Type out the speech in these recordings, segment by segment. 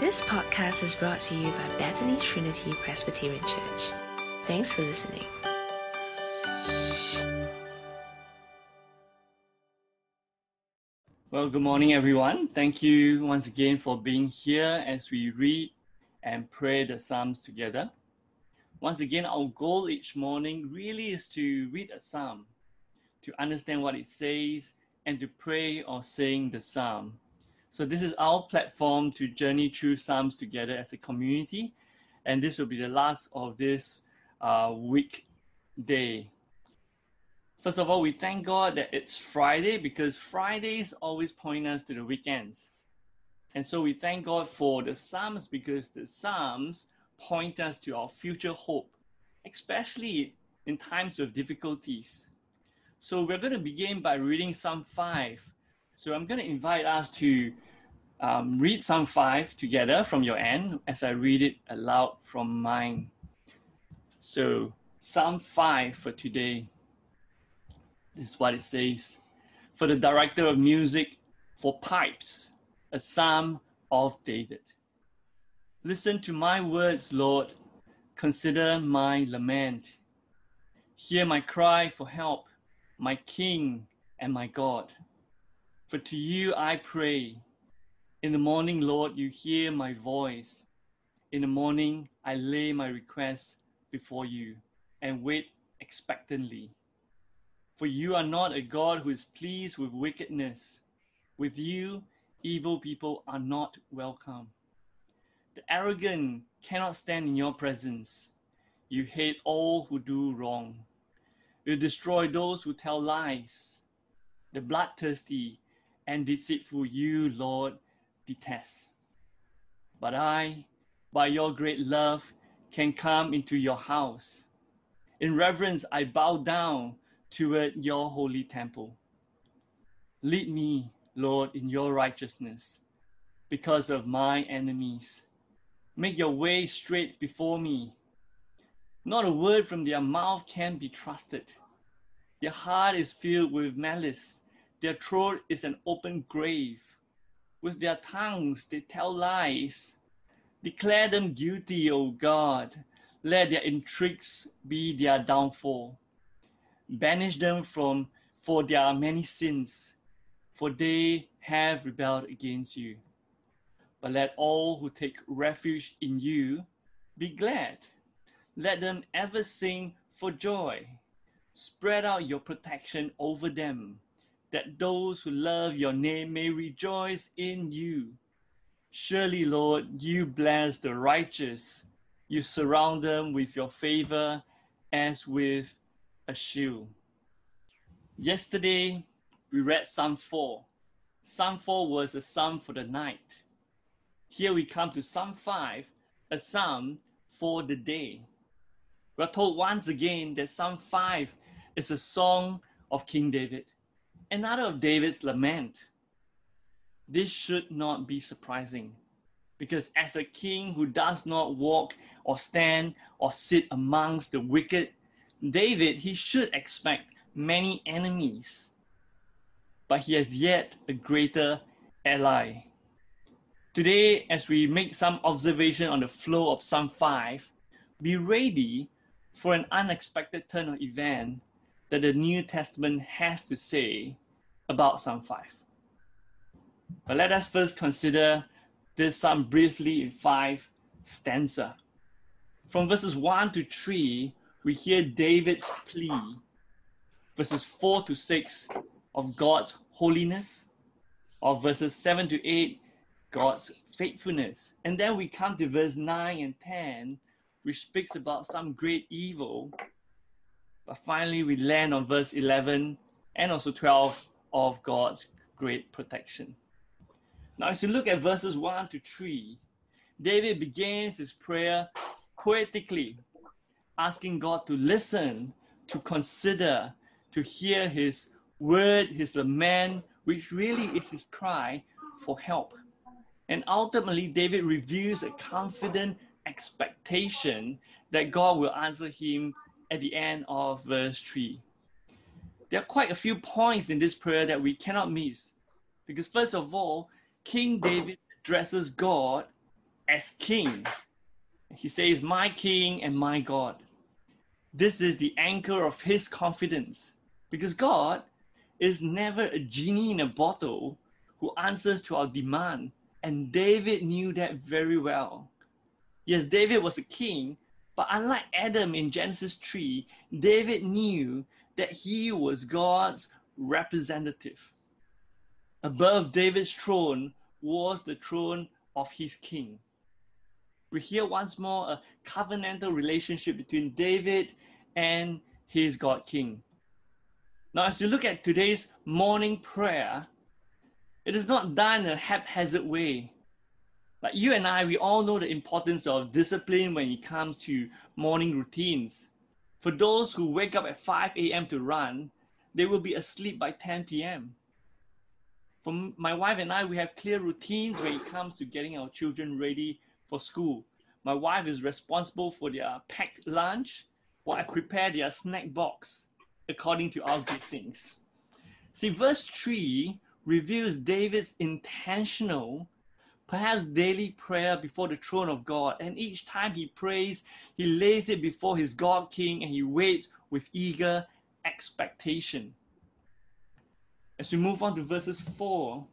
This podcast is brought to you by Bethany Trinity Presbyterian Church. Thanks for listening. Well, good morning, everyone. Thank you once again for being here as we read and pray the Psalms together. Once again, our goal each morning really is to read a Psalm, to understand what it says, and to pray or sing the Psalm. So, this is our platform to journey through Psalms together as a community, and this will be the last of this uh, weekday. First of all, we thank God that it's Friday because Fridays always point us to the weekends. And so we thank God for the Psalms because the Psalms point us to our future hope, especially in times of difficulties. So we're going to begin by reading Psalm 5. So I'm going to invite us to um, read Psalm 5 together from your end as I read it aloud from mine. So, Psalm 5 for today. This is what it says For the director of music for pipes, a psalm of David. Listen to my words, Lord. Consider my lament. Hear my cry for help, my King and my God. For to you I pray. In the morning, Lord, you hear my voice. In the morning, I lay my requests before you and wait expectantly. For you are not a God who is pleased with wickedness. With you, evil people are not welcome. The arrogant cannot stand in your presence. You hate all who do wrong. You destroy those who tell lies. The bloodthirsty and deceitful you, Lord, detest. But I, by your great love, can come into your house. In reverence, I bow down toward your holy temple. Lead me, Lord, in your righteousness because of my enemies. Make your way straight before me. Not a word from their mouth can be trusted. Their heart is filled with malice. Their throat is an open grave. With their tongues they tell lies. Declare them guilty, O God. Let their intrigues be their downfall. Banish them from for their many sins, for they have rebelled against you. But let all who take refuge in you be glad. Let them ever sing for joy. Spread out your protection over them that those who love your name may rejoice in you. Surely, Lord, you bless the righteous. You surround them with your favor as with a shield. Yesterday, we read Psalm 4. Psalm 4 was a psalm for the night. Here we come to Psalm 5, a psalm for the day. We're told once again that Psalm 5 is a song of King David another of David's lament. This should not be surprising because as a king who does not walk or stand or sit amongst the wicked, David, he should expect many enemies. But he has yet a greater ally. Today, as we make some observation on the flow of Psalm 5, be ready for an unexpected turn of event that the New Testament has to say about Psalm 5. But let us first consider this psalm briefly in five stanza. From verses 1 to 3, we hear David's plea. Verses 4 to 6 of God's holiness, of verses 7 to 8, God's faithfulness. And then we come to verse 9 and 10, which speaks about some great evil but finally, we land on verse 11 and also 12 of God's great protection. Now, as you look at verses 1 to 3, David begins his prayer poetically, asking God to listen, to consider, to hear his word, his lament, which really is his cry for help. And ultimately, David reveals a confident expectation that God will answer him at the end of verse 3. There are quite a few points in this prayer that we cannot miss. Because, first of all, King David addresses God as king. He says, My king and my God. This is the anchor of his confidence because God is never a genie in a bottle who answers to our demand. And David knew that very well. Yes, David was a king, but unlike Adam in Genesis 3, David knew that he was God's representative. Above David's throne was the throne of his king. We hear once more a covenantal relationship between David and his God King. Now, as you look at today's morning prayer, it is not done in a haphazard way. Like you and I, we all know the importance of discipline when it comes to morning routines. For those who wake up at 5 a.m. to run, they will be asleep by 10 p.m. For my wife and I, we have clear routines when it comes to getting our children ready for school. My wife is responsible for their packed lunch while I prepare their snack box according to our giftings. See, verse 3 reveals David's intentional, perhaps daily prayer before the throne of God. And each time he prays, he lays it before his God King and he waits with eager expectation. As we move on to verses 4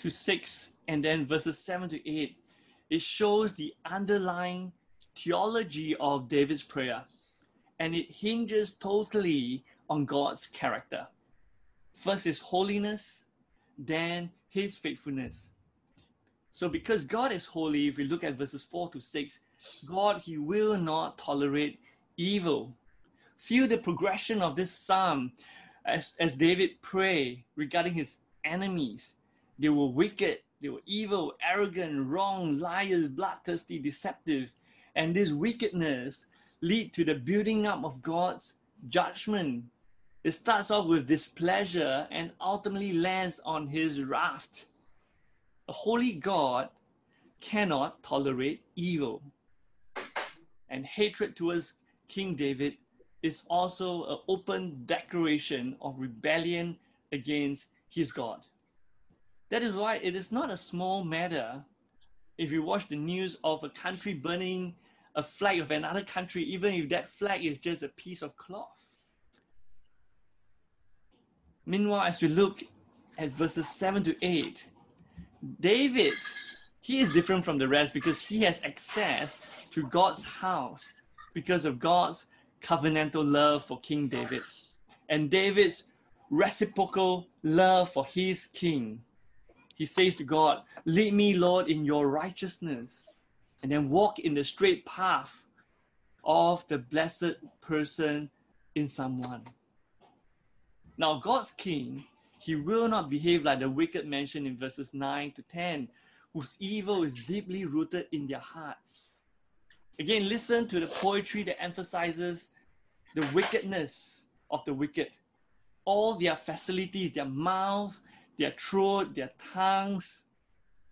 to 6 and then verses 7 to 8, it shows the underlying theology of David's prayer, and it hinges totally on God's character. First is holiness, then his faithfulness. So, because God is holy, if we look at verses 4 to 6, God, he will not tolerate evil. Feel the progression of this psalm as, as David pray regarding his enemies. They were wicked, they were evil, arrogant, wrong, liars, bloodthirsty, deceptive. And this wickedness lead to the building up of God's judgment. It starts off with displeasure and ultimately lands on his wrath. Holy God cannot tolerate evil. And hatred towards King David is also an open declaration of rebellion against his God. That is why it is not a small matter if you watch the news of a country burning a flag of another country, even if that flag is just a piece of cloth. Meanwhile, as we look at verses 7 to 8, David, he is different from the rest because he has access to God's house because of God's covenantal love for King David and David's reciprocal love for his king he says to God, Lead me, Lord, in your righteousness, and then walk in the straight path of the blessed person in someone. Now, God's king, he will not behave like the wicked mentioned in verses 9 to 10, whose evil is deeply rooted in their hearts. Again, listen to the poetry that emphasizes the wickedness of the wicked. All their facilities, their mouth, their throat, their tongues.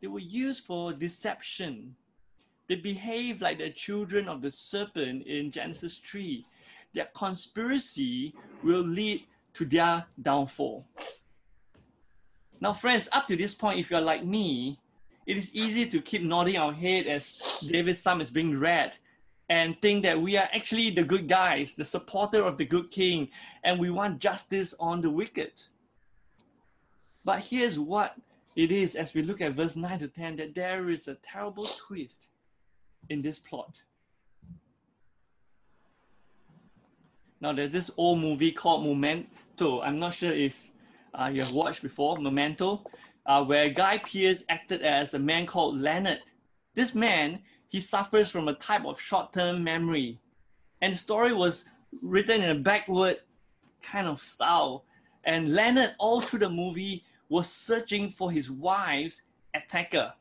They were used for deception. They behaved like the children of the serpent in Genesis 3. Their conspiracy will lead to their downfall. Now, friends, up to this point, if you're like me, it is easy to keep nodding our head as David's psalm is being read and think that we are actually the good guys, the supporter of the good king, and we want justice on the wicked. But here's what it is as we look at verse 9 to 10 that there is a terrible twist in this plot. Now, there's this old movie called Memento. I'm not sure if uh, you have watched before, Memento, uh, where Guy Pearce acted as a man called Leonard. This man, he suffers from a type of short term memory. And the story was written in a backward kind of style. And Leonard, all through the movie, was searching for his wife's attacker.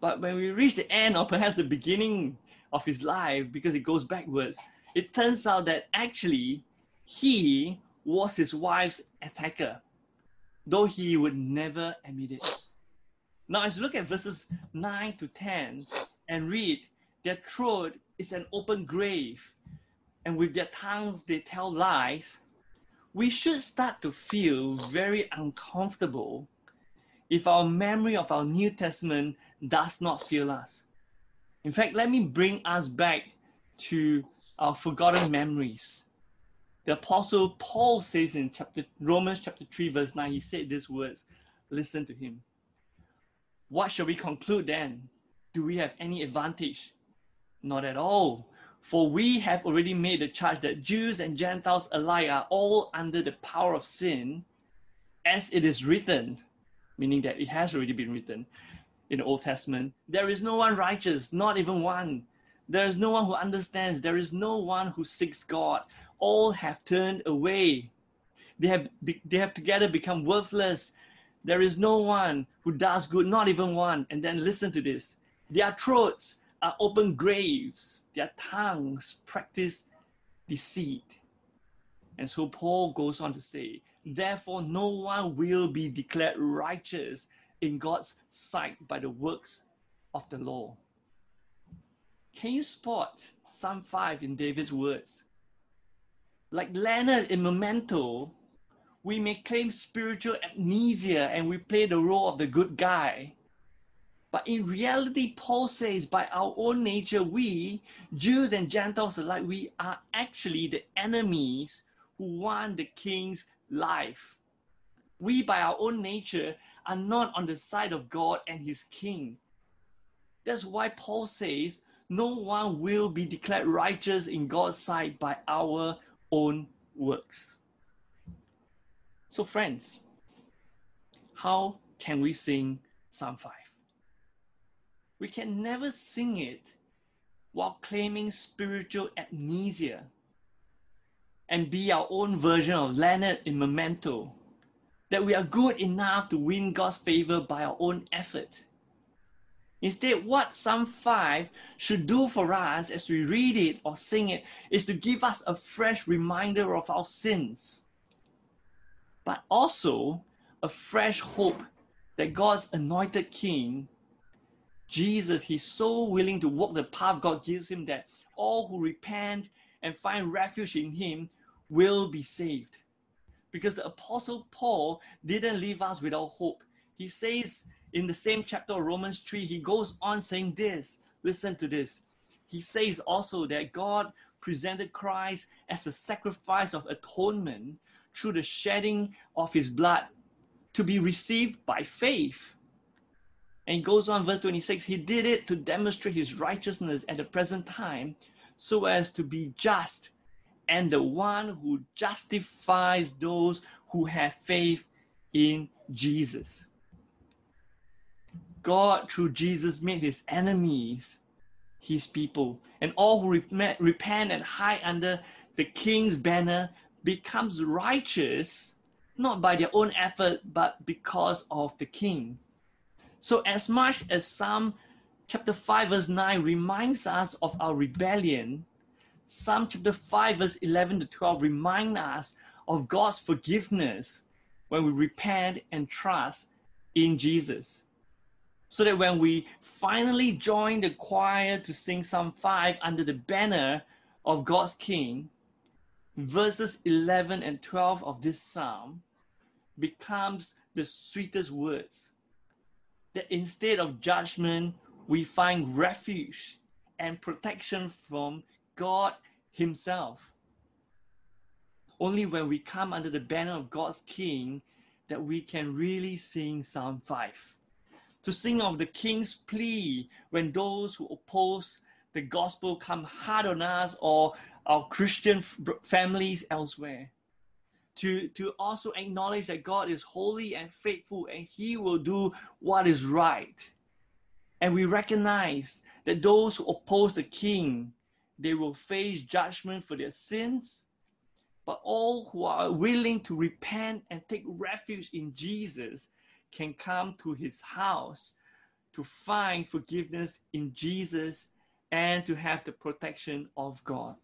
But when we reach the end, or perhaps the beginning of his life, because it goes backwards, it turns out that actually he was his wife's attacker, though he would never admit it. Now, as you look at verses 9 to 10 and read, their throat is an open grave, and with their tongues they tell lies we should start to feel very uncomfortable if our memory of our New Testament does not fill us. In fact, let me bring us back to our forgotten memories. The apostle Paul says in chapter Romans chapter 3 verse 9 he said these words listen to him. What shall we conclude then? Do we have any advantage? Not at all. For we have already made the charge that Jews and Gentiles alike are all under the power of sin as it is written meaning that it has already been written in the Old Testament there is no one righteous not even one. There is no one who understands. There is no one who seeks God all have turned away. They have, they have together become worthless. There is no one who does good, not even one. And then listen to this their throats are open graves, their tongues practice deceit. And so Paul goes on to say, Therefore, no one will be declared righteous in God's sight by the works of the law. Can you spot Psalm 5 in David's words? Like Leonard in Memento, we may claim spiritual amnesia and we play the role of the good guy. But in reality, Paul says, by our own nature, we, Jews and Gentiles alike, we are actually the enemies who want the king's life. We, by our own nature, are not on the side of God and his king. That's why Paul says, no one will be declared righteous in God's sight by our own works. So, friends, how can we sing Psalm 5? We can never sing it while claiming spiritual amnesia and be our own version of Leonard in Memento, that we are good enough to win God's favor by our own effort. Instead, what Psalm 5 should do for us as we read it or sing it is to give us a fresh reminder of our sins, but also a fresh hope that God's anointed King, Jesus, He's so willing to walk the path God gives Him that all who repent and find refuge in Him will be saved. Because the Apostle Paul didn't leave us without hope. He says in the same chapter of Romans 3, he goes on saying this. Listen to this. He says also that God presented Christ as a sacrifice of atonement through the shedding of his blood to be received by faith. And goes on, verse 26 He did it to demonstrate his righteousness at the present time so as to be just and the one who justifies those who have faith in Jesus. God, through Jesus, made his enemies his people. And all who repent and hide under the king's banner becomes righteous, not by their own effort, but because of the king. So, as much as Psalm chapter 5, verse 9 reminds us of our rebellion, Psalm chapter 5, verse 11 to 12 remind us of God's forgiveness when we repent and trust in Jesus so that when we finally join the choir to sing Psalm 5 under the banner of God's King, verses 11 and 12 of this psalm becomes the sweetest words. That instead of judgment, we find refuge and protection from God Himself. Only when we come under the banner of God's King that we can really sing Psalm 5 to sing of the king's plea when those who oppose the gospel come hard on us or our Christian families elsewhere. To, to also acknowledge that God is holy and faithful and He will do what is right. And we recognize that those who oppose the king, they will face judgment for their sins. But all who are willing to repent and take refuge in Jesus, can come to his house to find forgiveness in Jesus and to have the protection of God.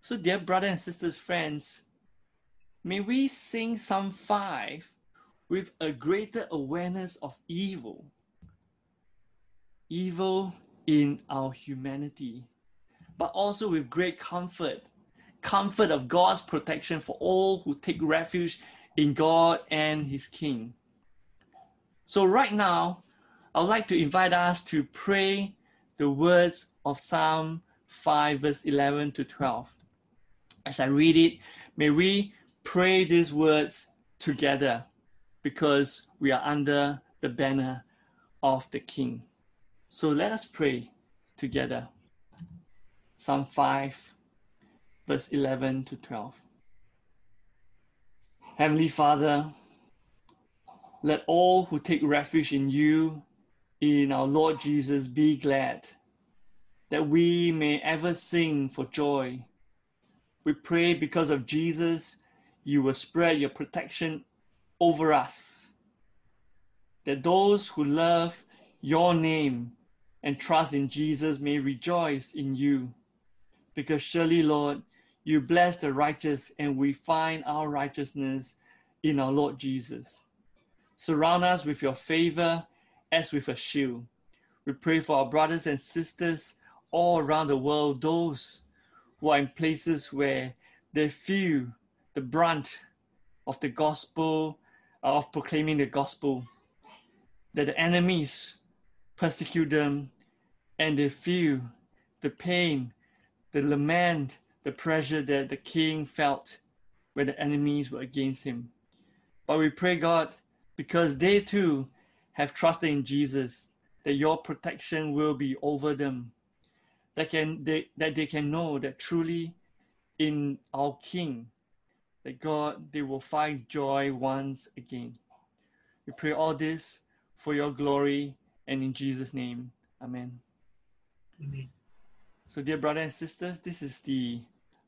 So, dear brothers and sisters, friends, may we sing Psalm 5 with a greater awareness of evil. Evil in our humanity, but also with great comfort comfort of God's protection for all who take refuge in God and His King. So, right now, I would like to invite us to pray the words of Psalm 5, verse 11 to 12. As I read it, may we pray these words together because we are under the banner of the King. So let us pray together. Psalm 5, verse 11 to 12. Heavenly Father, let all who take refuge in you, in our Lord Jesus, be glad, that we may ever sing for joy. We pray because of Jesus, you will spread your protection over us, that those who love your name and trust in Jesus may rejoice in you. Because surely, Lord, you bless the righteous, and we find our righteousness in our Lord Jesus. Surround us with your favor as with a shield. We pray for our brothers and sisters all around the world, those who are in places where they feel the brunt of the gospel, uh, of proclaiming the gospel, that the enemies persecute them and they feel the pain, the lament, the pressure that the king felt when the enemies were against him. But we pray, God, because they too have trusted in Jesus, that your protection will be over them. That can they that they can know that truly in our King, that God they will find joy once again. We pray all this for your glory and in Jesus' name. Amen. Amen. So, dear brothers and sisters, this is the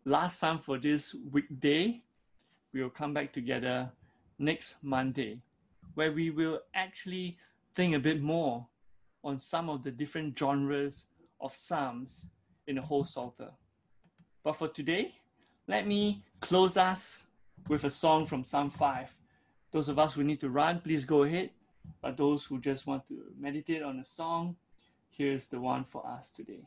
last time for this weekday. We will come back together next Monday, where we will actually think a bit more on some of the different genres of Psalms in the whole Psalter. But for today, let me close us with a song from Psalm 5. Those of us who need to run, please go ahead. But those who just want to meditate on a song, here's the one for us today.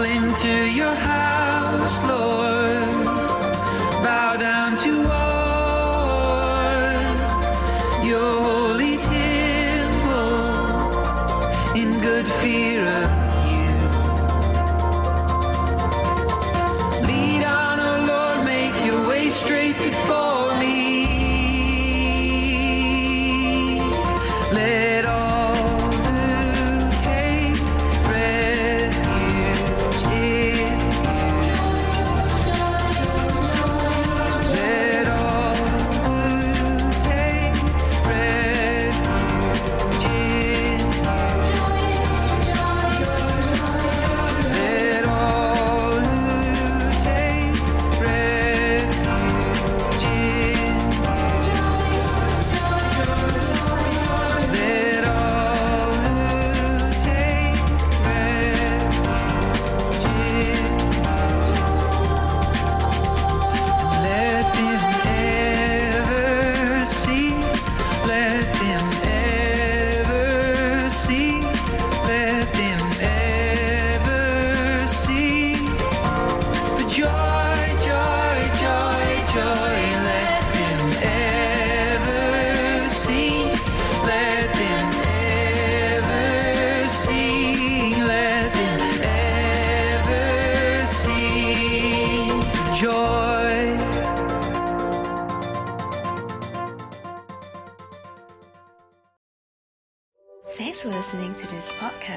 fall into your house, Lord. Bow down to all.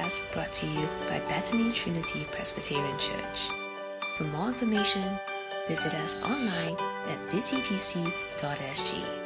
Podcast brought to you by Bethany Trinity Presbyterian Church. For more information, visit us online at busypc.sg.